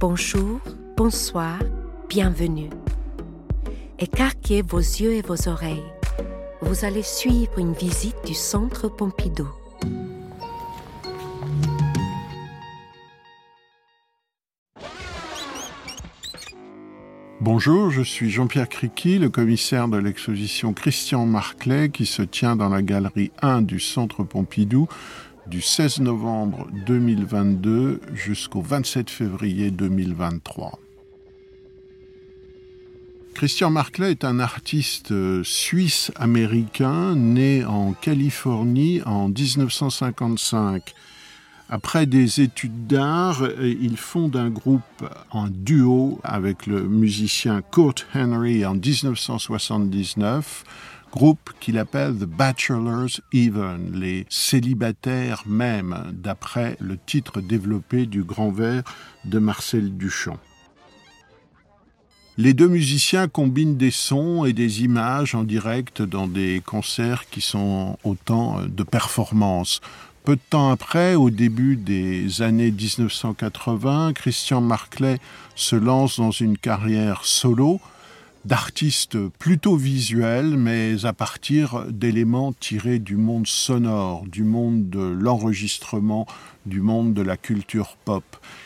Bonjour, bonsoir, bienvenue. Écarquez vos yeux et vos oreilles. Vous allez suivre une visite du Centre Pompidou. Bonjour, je suis Jean-Pierre Criqui, le commissaire de l'exposition Christian Marclay qui se tient dans la galerie 1 du Centre Pompidou du 16 novembre 2022 jusqu'au 27 février 2023. Christian Marclay est un artiste suisse-américain né en Californie en 1955. Après des études d'art, il fonde un groupe en duo avec le musicien Kurt Henry en 1979 groupe qu'il appelle The Bachelors Even, les célibataires même, d'après le titre développé du Grand Vert de Marcel Duchamp. Les deux musiciens combinent des sons et des images en direct dans des concerts qui sont autant de performances. Peu de temps après, au début des années 1980, Christian Marclay se lance dans une carrière solo, d'artistes plutôt visuels, mais à partir d'éléments tirés du monde sonore, du monde de l'enregistrement, du monde de la culture pop.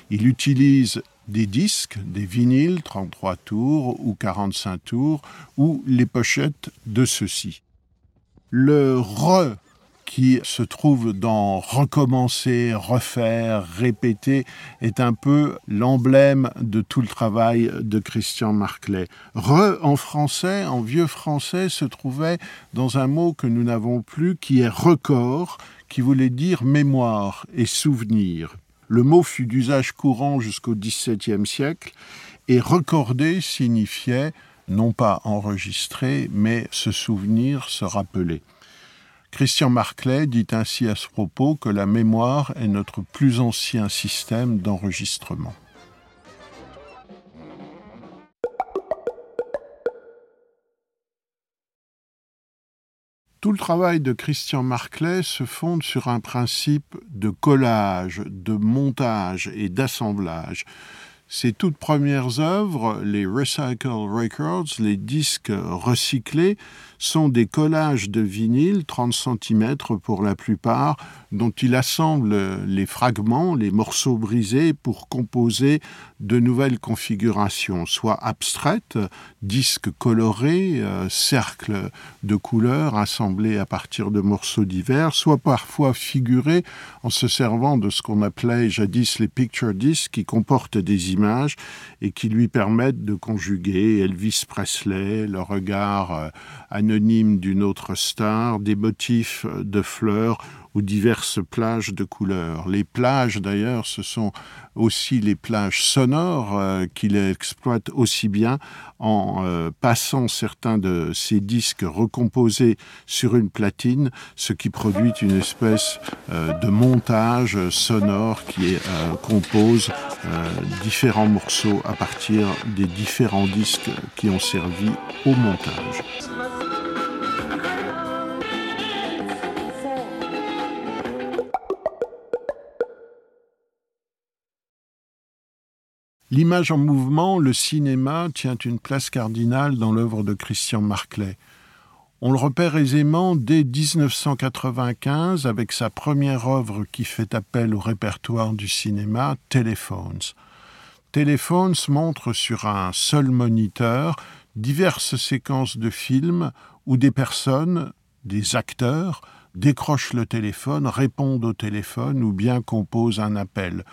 Il utilise des disques, des vinyles 33 tours ou 45 tours, ou les pochettes de ceux-ci. Le re qui se trouve dans recommencer, refaire, répéter, est un peu l'emblème de tout le travail de Christian Marclay. Re en français, en vieux français, se trouvait dans un mot que nous n'avons plus, qui est record, qui voulait dire mémoire et souvenir. Le mot fut d'usage courant jusqu'au XVIIe siècle, et recorder signifiait non pas enregistrer, mais se souvenir, se rappeler. Christian Marclay dit ainsi à ce propos que la mémoire est notre plus ancien système d'enregistrement. Tout le travail de Christian Marclay se fonde sur un principe de collage, de montage et d'assemblage. Ses toutes premières œuvres, les Recycle Records, les disques recyclés, sont des collages de vinyle, 30 cm pour la plupart, dont il assemble les fragments, les morceaux brisés pour composer de nouvelles configurations, soit abstraites, disques colorés, euh, cercles de couleurs assemblés à partir de morceaux divers, soit parfois figurés en se servant de ce qu'on appelait jadis les picture discs qui comportent des images et qui lui permettent de conjuguer Elvis Presley, le regard euh, anonyme d'une autre star, des motifs de fleurs ou diverses plages de couleurs. Les plages, d'ailleurs, ce sont aussi les plages sonores euh, qu'il exploite aussi bien en euh, passant certains de ces disques recomposés sur une platine, ce qui produit une espèce euh, de montage sonore qui compose différents morceaux à partir des différents disques qui ont servi au montage. L'image en mouvement, le cinéma, tient une place cardinale dans l'œuvre de Christian Marclay. On le repère aisément dès 1995 avec sa première œuvre qui fait appel au répertoire du cinéma, Telephones. Telephones montre sur un seul moniteur diverses séquences de films où des personnes, des acteurs, décrochent le téléphone, répondent au téléphone ou bien composent un appel.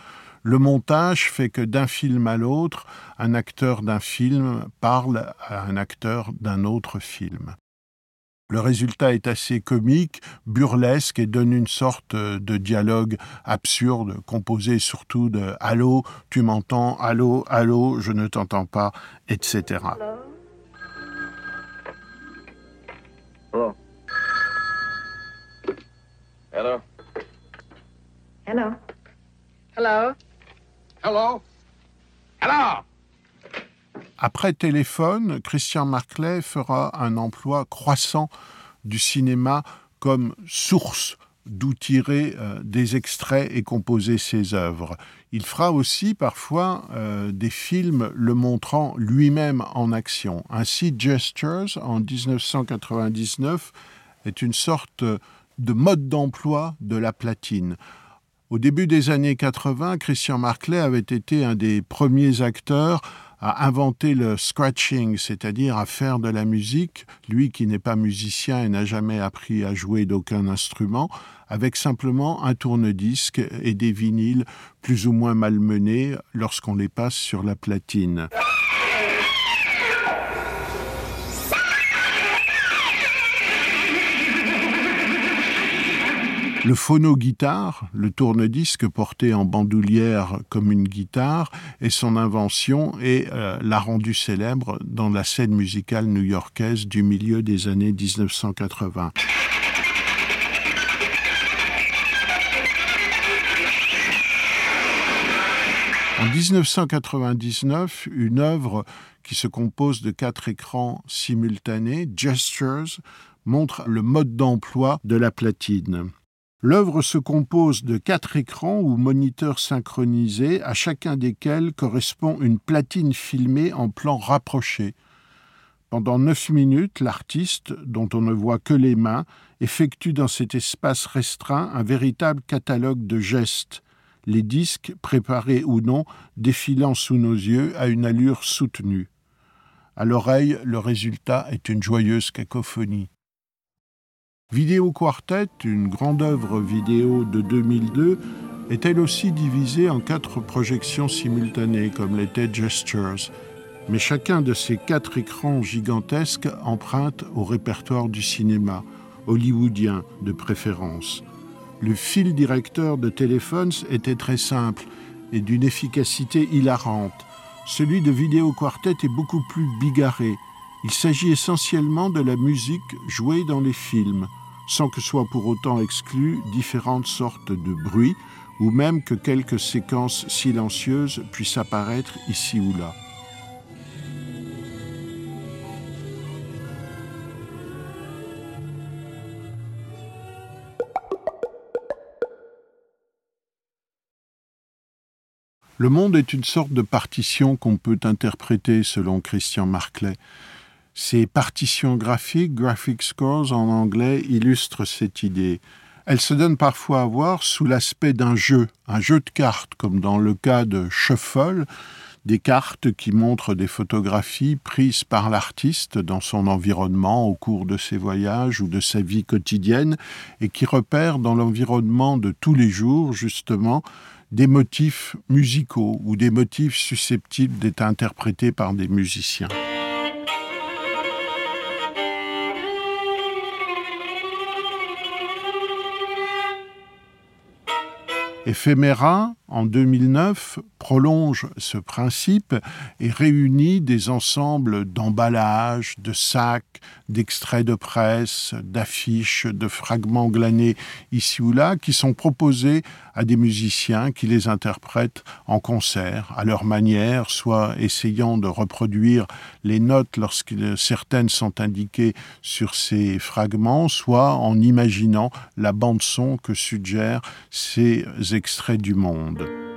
Le montage fait que d'un film à l'autre, un acteur d'un film parle à un acteur d'un autre film. Le résultat est assez comique, burlesque et donne une sorte de dialogue absurde, composé surtout de Allô, tu m'entends Allô, allô, je ne t'entends pas, etc. Hello. Hello. Hello. Hello. Hello? Hello? Après Téléphone, Christian Marclay fera un emploi croissant du cinéma comme source d'où tirer euh, des extraits et composer ses œuvres. Il fera aussi parfois euh, des films le montrant lui-même en action. Ainsi, Gestures, en 1999, est une sorte de mode d'emploi de la platine. Au début des années 80, Christian Marclay avait été un des premiers acteurs à inventer le scratching, c'est-à-dire à faire de la musique, lui qui n'est pas musicien et n'a jamais appris à jouer d'aucun instrument, avec simplement un tourne-disque et des vinyles plus ou moins malmenés lorsqu'on les passe sur la platine. Le phono-guitare, le tourne-disque porté en bandoulière comme une guitare, est son invention et euh, l'a rendu célèbre dans la scène musicale new-yorkaise du milieu des années 1980. En 1999, une œuvre qui se compose de quatre écrans simultanés, Gestures, montre le mode d'emploi de la platine. L'œuvre se compose de quatre écrans ou moniteurs synchronisés, à chacun desquels correspond une platine filmée en plan rapproché. Pendant neuf minutes, l'artiste, dont on ne voit que les mains, effectue dans cet espace restreint un véritable catalogue de gestes, les disques, préparés ou non, défilant sous nos yeux à une allure soutenue. À l'oreille, le résultat est une joyeuse cacophonie. Vidéo Quartet, une grande œuvre vidéo de 2002, est elle aussi divisée en quatre projections simultanées, comme l'était Gestures? Mais chacun de ces quatre écrans gigantesques emprunte au répertoire du cinéma, hollywoodien de préférence. Le fil directeur de Téléphones était très simple et d'une efficacité hilarante. Celui de Vidéo Quartet est beaucoup plus bigarré. Il s'agit essentiellement de la musique jouée dans les films sans que soient pour autant exclues différentes sortes de bruits, ou même que quelques séquences silencieuses puissent apparaître ici ou là. Le monde est une sorte de partition qu'on peut interpréter selon Christian Marclay. Ces partitions graphiques, graphic scores en anglais, illustrent cette idée. Elles se donnent parfois à voir sous l'aspect d'un jeu, un jeu de cartes, comme dans le cas de Shuffle, des cartes qui montrent des photographies prises par l'artiste dans son environnement au cours de ses voyages ou de sa vie quotidienne et qui repèrent dans l'environnement de tous les jours, justement, des motifs musicaux ou des motifs susceptibles d'être interprétés par des musiciens. Ephéméra, en 2009, prolonge ce principe et réunit des ensembles d'emballages, de sacs, d'extraits de presse, d'affiches, de fragments glanés ici ou là, qui sont proposés à des musiciens qui les interprètent en concert, à leur manière, soit essayant de reproduire les notes lorsque certaines sont indiquées sur ces fragments, soit en imaginant la bande-son que suggèrent ces extraits du monde.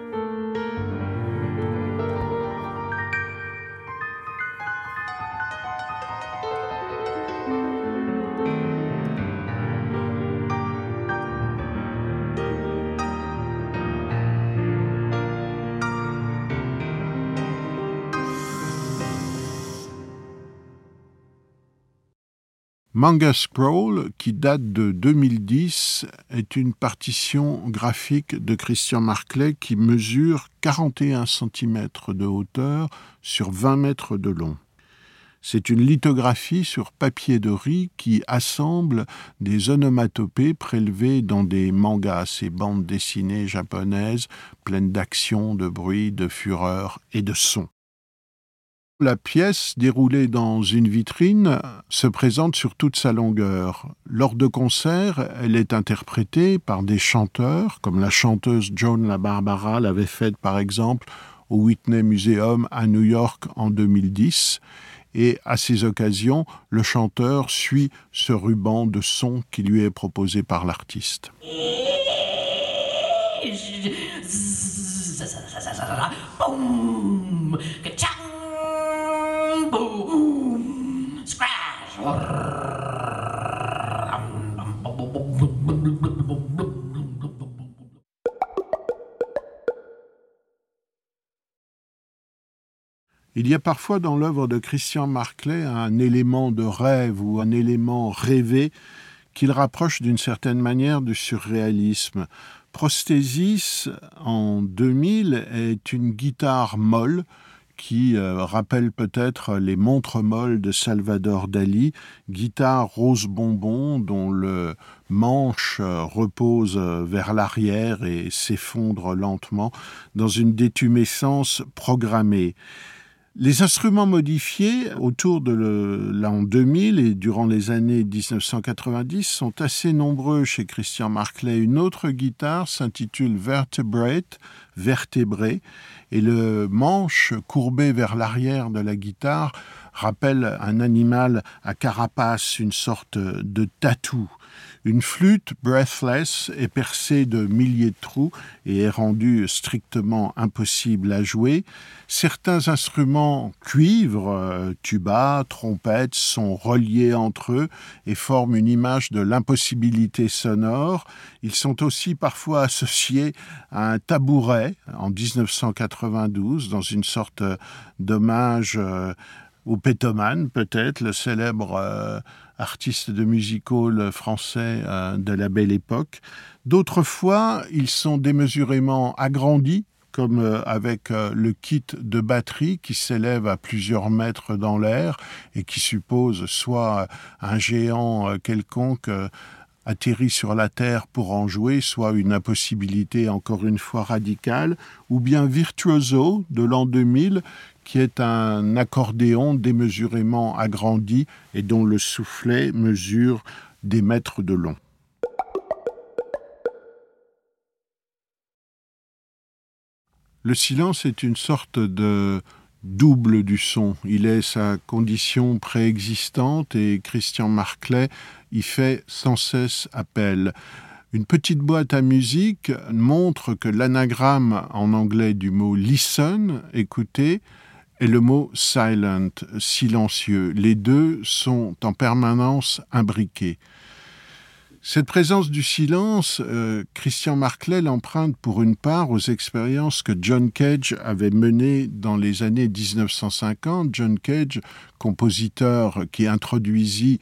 Manga Scroll, qui date de 2010, est une partition graphique de Christian Marclay qui mesure 41 cm de hauteur sur 20 mètres de long. C'est une lithographie sur papier de riz qui assemble des onomatopées prélevées dans des mangas, ces bandes dessinées japonaises pleines d'action, de bruit, de fureur et de son. La pièce, déroulée dans une vitrine, se présente sur toute sa longueur. Lors de concerts, elle est interprétée par des chanteurs, comme la chanteuse Joan La Barbara l'avait faite par exemple au Whitney Museum à New York en 2010, et à ces occasions, le chanteur suit ce ruban de son qui lui est proposé par l'artiste. Y a parfois dans l'œuvre de Christian Marclay un élément de rêve ou un élément rêvé qu'il rapproche d'une certaine manière du surréalisme. Prosthésis, en 2000, est une guitare molle qui euh, rappelle peut-être les montres molles de Salvador Dali, guitare rose bonbon dont le manche euh, repose euh, vers l'arrière et s'effondre lentement dans une détumescence programmée. Les instruments modifiés autour de l'an 2000 et durant les années 1990 sont assez nombreux chez Christian Marclay. Une autre guitare s'intitule Vertebrate, vertébré, et le manche courbé vers l'arrière de la guitare rappelle un animal à carapace, une sorte de tatou. Une flûte breathless est percée de milliers de trous et est rendue strictement impossible à jouer. Certains instruments cuivre, euh, tuba, trompettes sont reliés entre eux et forment une image de l'impossibilité sonore. Ils sont aussi parfois associés à un tabouret en 1992 dans une sorte d'hommage au pétoman peut-être, le célèbre euh, artistes de music hall français euh, de la belle époque. D'autres fois, ils sont démesurément agrandis, comme euh, avec le kit de batterie qui s'élève à plusieurs mètres dans l'air et qui suppose soit un géant quelconque atterri sur la Terre pour en jouer, soit une impossibilité encore une fois radicale, ou bien Virtuoso de l'an 2000 qui est un accordéon démesurément agrandi et dont le soufflet mesure des mètres de long. Le silence est une sorte de double du son. Il est sa condition préexistante et Christian Marclay y fait sans cesse appel. Une petite boîte à musique montre que l'anagramme en anglais du mot listen, écouter, et le mot silent, silencieux. Les deux sont en permanence imbriqués. Cette présence du silence, euh, Christian Marclay l'emprunte pour une part aux expériences que John Cage avait menées dans les années 1950. John Cage, compositeur qui introduisit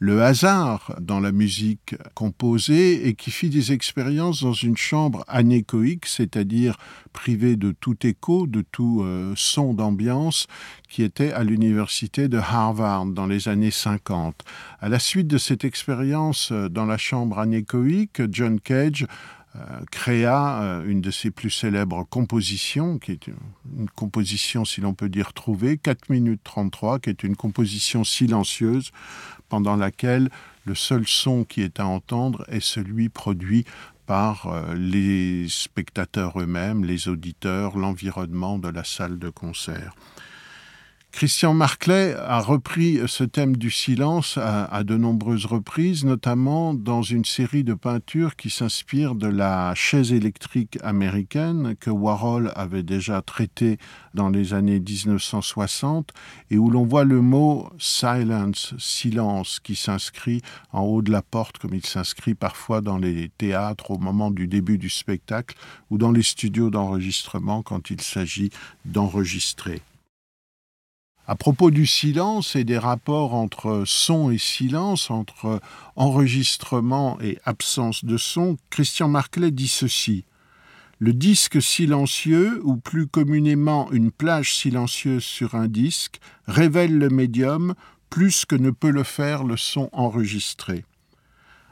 le hasard dans la musique composée et qui fit des expériences dans une chambre anéchoïque, c'est-à-dire privée de tout écho, de tout euh, son d'ambiance, qui était à l'université de Harvard dans les années 50. À la suite de cette expérience euh, dans la chambre anéchoïque, John Cage créa une de ses plus célèbres compositions, qui est une composition, si l'on peut dire, trouvée, 4 minutes 33, qui est une composition silencieuse pendant laquelle le seul son qui est à entendre est celui produit par euh, les spectateurs eux-mêmes, les auditeurs, l'environnement de la salle de concert. Christian Marclay a repris ce thème du silence à, de nombreuses reprises, notamment dans une série de peintures qui s'inspire de la chaise électrique américaine que Warhol avait déjà traitée dans les années 1960 et où l'on voit le mot silence, silence, qui s'inscrit en haut de la porte comme il s'inscrit parfois dans les théâtres au moment du début du spectacle ou dans les studios d'enregistrement quand il s'agit d'enregistrer. À propos du silence et des rapports entre son et silence, entre enregistrement et absence de son, Christian Marclay dit ceci. Le disque silencieux, ou plus communément une plage silencieuse sur un disque, révèle le médium plus que ne peut le faire le son enregistré.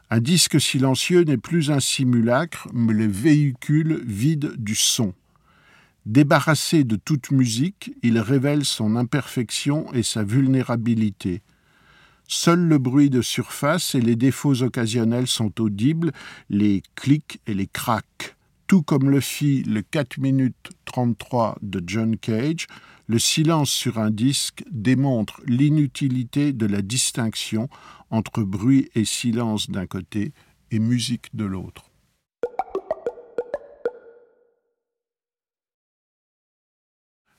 Un disque silencieux n'est plus un simulacre, mais le véhicule vide du son. Débarrassé de toute musique, il révèle son imperfection et sa vulnérabilité. Seul le bruit de surface et les défauts occasionnels sont audibles, les clics et les craques. Tout comme le fit le 4 minutes 33 de John Cage, le silence sur un disque démontre l'inutilité de la distinction entre bruit et silence d'un côté et musique de l'autre.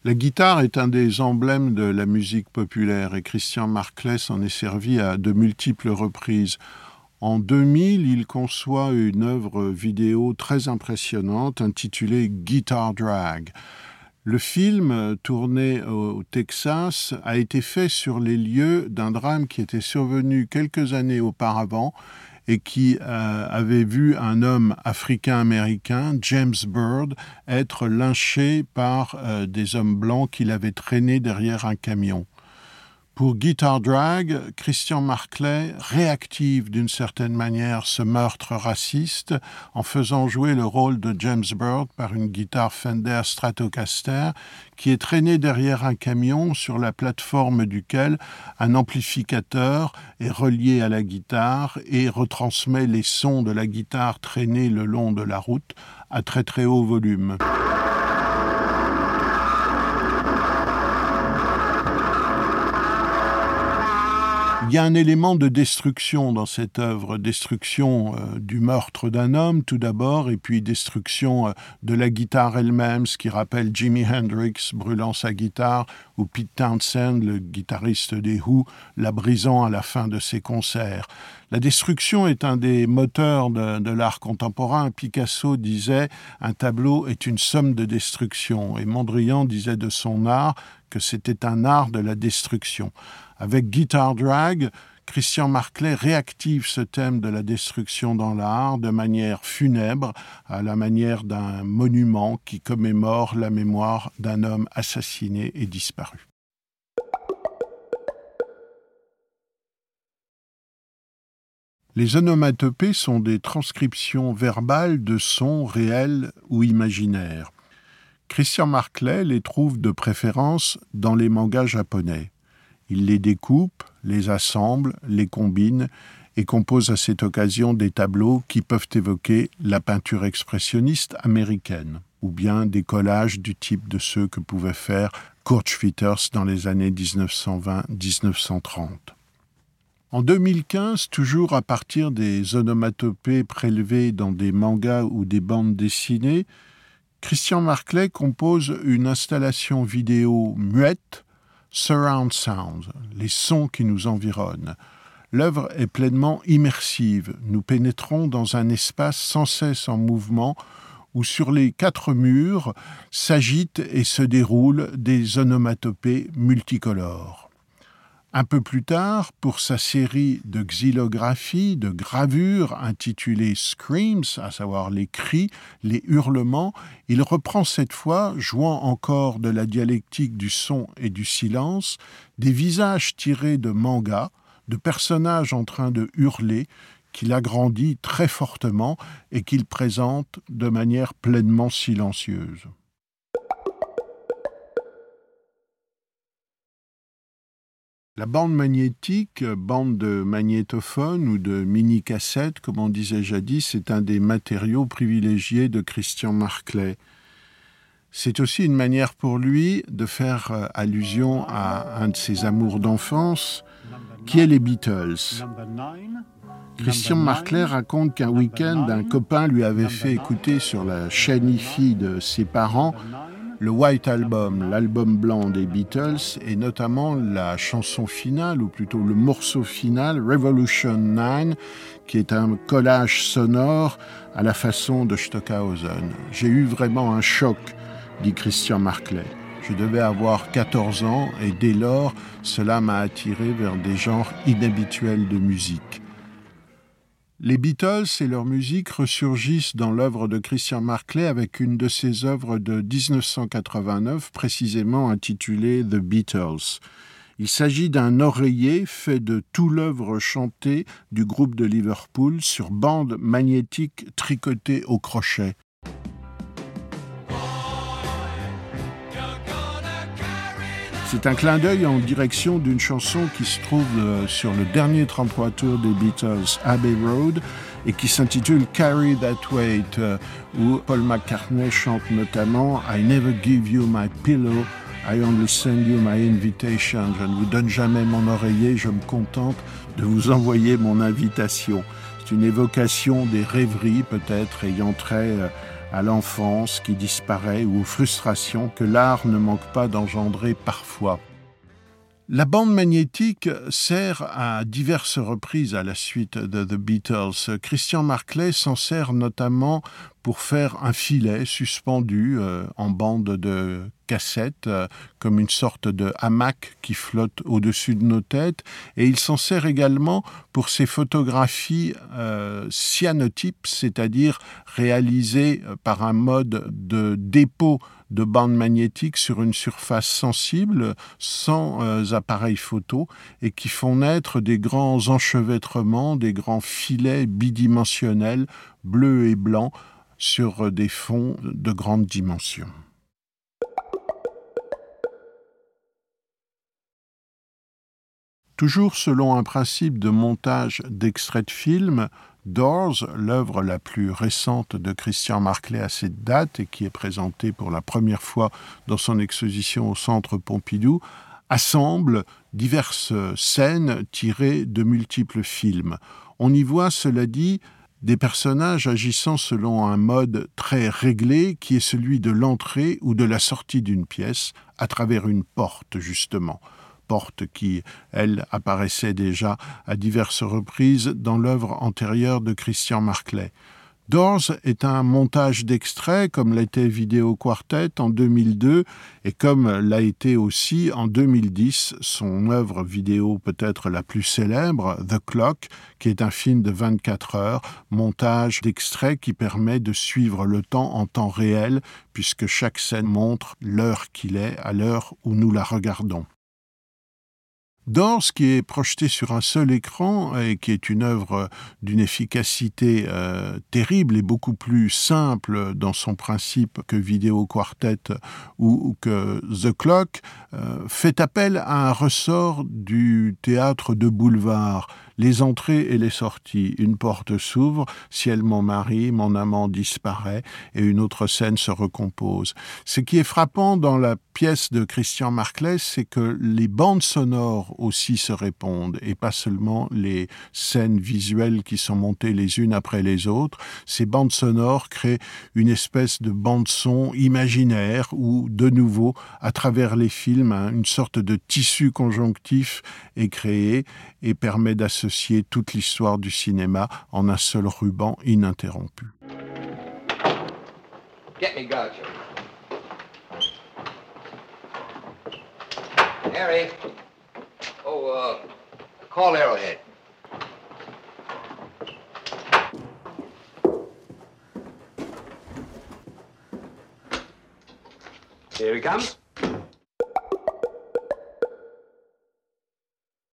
La guitare est un des emblèmes de la musique populaire et Christian Marclay s'en est servi à de multiples reprises. En 2000, il conçoit une œuvre vidéo très impressionnante intitulée Guitar Drag. Le film, tourné au Texas, a été fait sur les lieux d'un drame qui était survenu quelques années auparavant et qui euh, avait vu un homme africain-américain, James Bird, être lynché par euh, des hommes blancs qu'il avait traîné derrière un camion. Pour Guitar Drag, Christian Marclay réactive d'une certaine manière ce meurtre raciste en faisant jouer le rôle de James Bird par une guitare Fender Stratocaster qui est traînée derrière un camion sur la plateforme duquel un amplificateur est relié à la guitare et retransmet les sons de la guitare traînée le long de la route à très très haut volume. Il y a un élément de destruction dans cette œuvre, destruction euh, du meurtre d'un homme tout d'abord, et puis destruction euh, de la guitare elle-même, ce qui rappelle Jimi Hendrix brûlant sa guitare, ou Pete Townsend, le guitariste des Who, la brisant à la fin de ses concerts. La destruction est un des moteurs de, de l'art contemporain. Picasso disait un tableau est une somme de destruction, et Mondrian disait de son art que c'était un art de la destruction. Avec Guitar Drag, Christian Marclay réactive ce thème de la destruction dans l'art de manière funèbre, à la manière d'un monument qui commémore la mémoire d'un homme assassiné et disparu. Les onomatopées sont des transcriptions verbales de sons réels ou imaginaires. Christian Marclay les trouve de préférence dans les mangas japonais. Il les découpe, les assemble, les combine et compose à cette occasion des tableaux qui peuvent évoquer la peinture expressionniste américaine ou bien des collages du type de ceux que pouvait faire Kurt Schwitters dans les années 1920-1930. En 2015, toujours à partir des onomatopées prélevées dans des mangas ou des bandes dessinées, Christian Marclay compose une installation vidéo muette Surround Sound, les sons qui nous environnent. L'œuvre est pleinement immersive. Nous pénétrons dans un espace sans cesse en mouvement où sur les quatre murs s'agitent et se déroulent des onomatopées multicolores. Un peu plus tard, pour sa série de xylographies, de gravures intitulée Screams, à savoir les cris, les hurlements, il reprend cette fois, jouant encore de la dialectique du son et du silence, des visages tirés de mangas, de personnages en train de hurler, qu'il agrandit très fortement et qu'il présente de manière pleinement silencieuse. La bande magnétique, bande de magnétophone ou de mini-cassette, comme on disait jadis, est un des matériaux privilégiés de Christian Marclay. C'est aussi une manière pour lui de faire euh, allusion à un de ses amours d'enfance, qui est les Beatles. Christian Marclay raconte qu'un week-end, un copain lui avait fait écouter sur la chaîne IFI de ses parents le White Album, l'album blanc des Beatles, et notamment la chanson finale, ou plutôt le morceau final, Revolution 9, qui est un collage sonore à la façon de Stockhausen. J'ai eu vraiment un choc, dit Christian Marclay. Je devais avoir 14 ans et dès lors, cela m'a attiré vers des genres inhabituels de musique. Les Beatles et leur musique ressurgissent dans l'œuvre de Christian Marclay avec une de ses œuvres de 1989, précisément intitulée The Beatles. Il s'agit d'un oreiller fait de tout l'œuvre chantée du groupe de Liverpool sur bande magnétique tricotée au crochet. C'est un clin d'œil en direction d'une chanson qui se trouve euh, sur le dernier 33 tours des Beatles, Abbey Road, et qui s'intitule Carry That Weight, euh, où Paul McCartney chante notamment I Never Give You My Pillow I only send you my invitation. Je ne vous donne jamais mon oreiller, je me contente de vous envoyer mon invitation. C'est une évocation des rêveries peut-être ayant trait euh, à l'enfance qui disparaît ou aux frustrations que l'art ne manque pas d'engendrer parfois. La bande magnétique sert à diverses reprises à la suite de The Beatles. Christian Marclay s'en sert notamment pour faire un filet suspendu euh, en bande de cassette, euh, comme une sorte de hamac qui flotte au-dessus de nos têtes. Et il s'en sert également pour ses photographies euh, cyanotypes, c'est-à-dire réalisées par un mode de dépôt de bandes magnétiques sur une surface sensible, sans euh, appareil photo, et qui font naître des grands enchevêtrements, des grands filets bidimensionnels, bleus et blancs, sur des fonds de grande dimension. Toujours selon un principe de montage d'extrait de film, Doors, l'œuvre la plus récente de Christian Marclay à cette date et qui est présentée pour la première fois dans son exposition au Centre Pompidou, assemble diverses scènes tirées de multiples films. On y voit, cela dit, des personnages agissant selon un mode très réglé qui est celui de l'entrée ou de la sortie d'une pièce à travers une porte, justement porte qui, elle, apparaissait déjà à diverses reprises dans l'œuvre antérieure de Christian Marclay. Doors est un montage d'extraits comme l'était Vidéo Quartet en 2002 et comme l'a été aussi en 2010 son œuvre vidéo peut-être la plus célèbre, The Clock, qui est un film de 24 heures, montage d'extraits qui permet de suivre le temps en temps réel puisque chaque scène montre l'heure qu'il est à l'heure où nous la regardons. Dors, qui est projeté sur un seul écran et qui est une œuvre d'une efficacité euh, terrible et beaucoup plus simple dans son principe que Vidéo Quartet ou, que The Clock, euh, fait appel à un ressort du théâtre de boulevard les entrées et les sorties. Une porte s'ouvre, ciel mon mari, mon amant disparaît, et une autre scène se recompose. Ce qui est frappant dans la pièce de Christian Marclay, c'est que les bandes sonores aussi se répondent, et pas seulement les scènes visuelles qui sont montées les unes après les autres. Ces bandes sonores créent une espèce de bande-son imaginaire où, de nouveau, à travers les films, hein, une sorte de tissu conjonctif est créé et permet d'associer toute l'histoire du cinéma en un seul ruban ininterrompu. Get me Groucho. Harry. Oh, uh, call Arrowhead. Here he comes.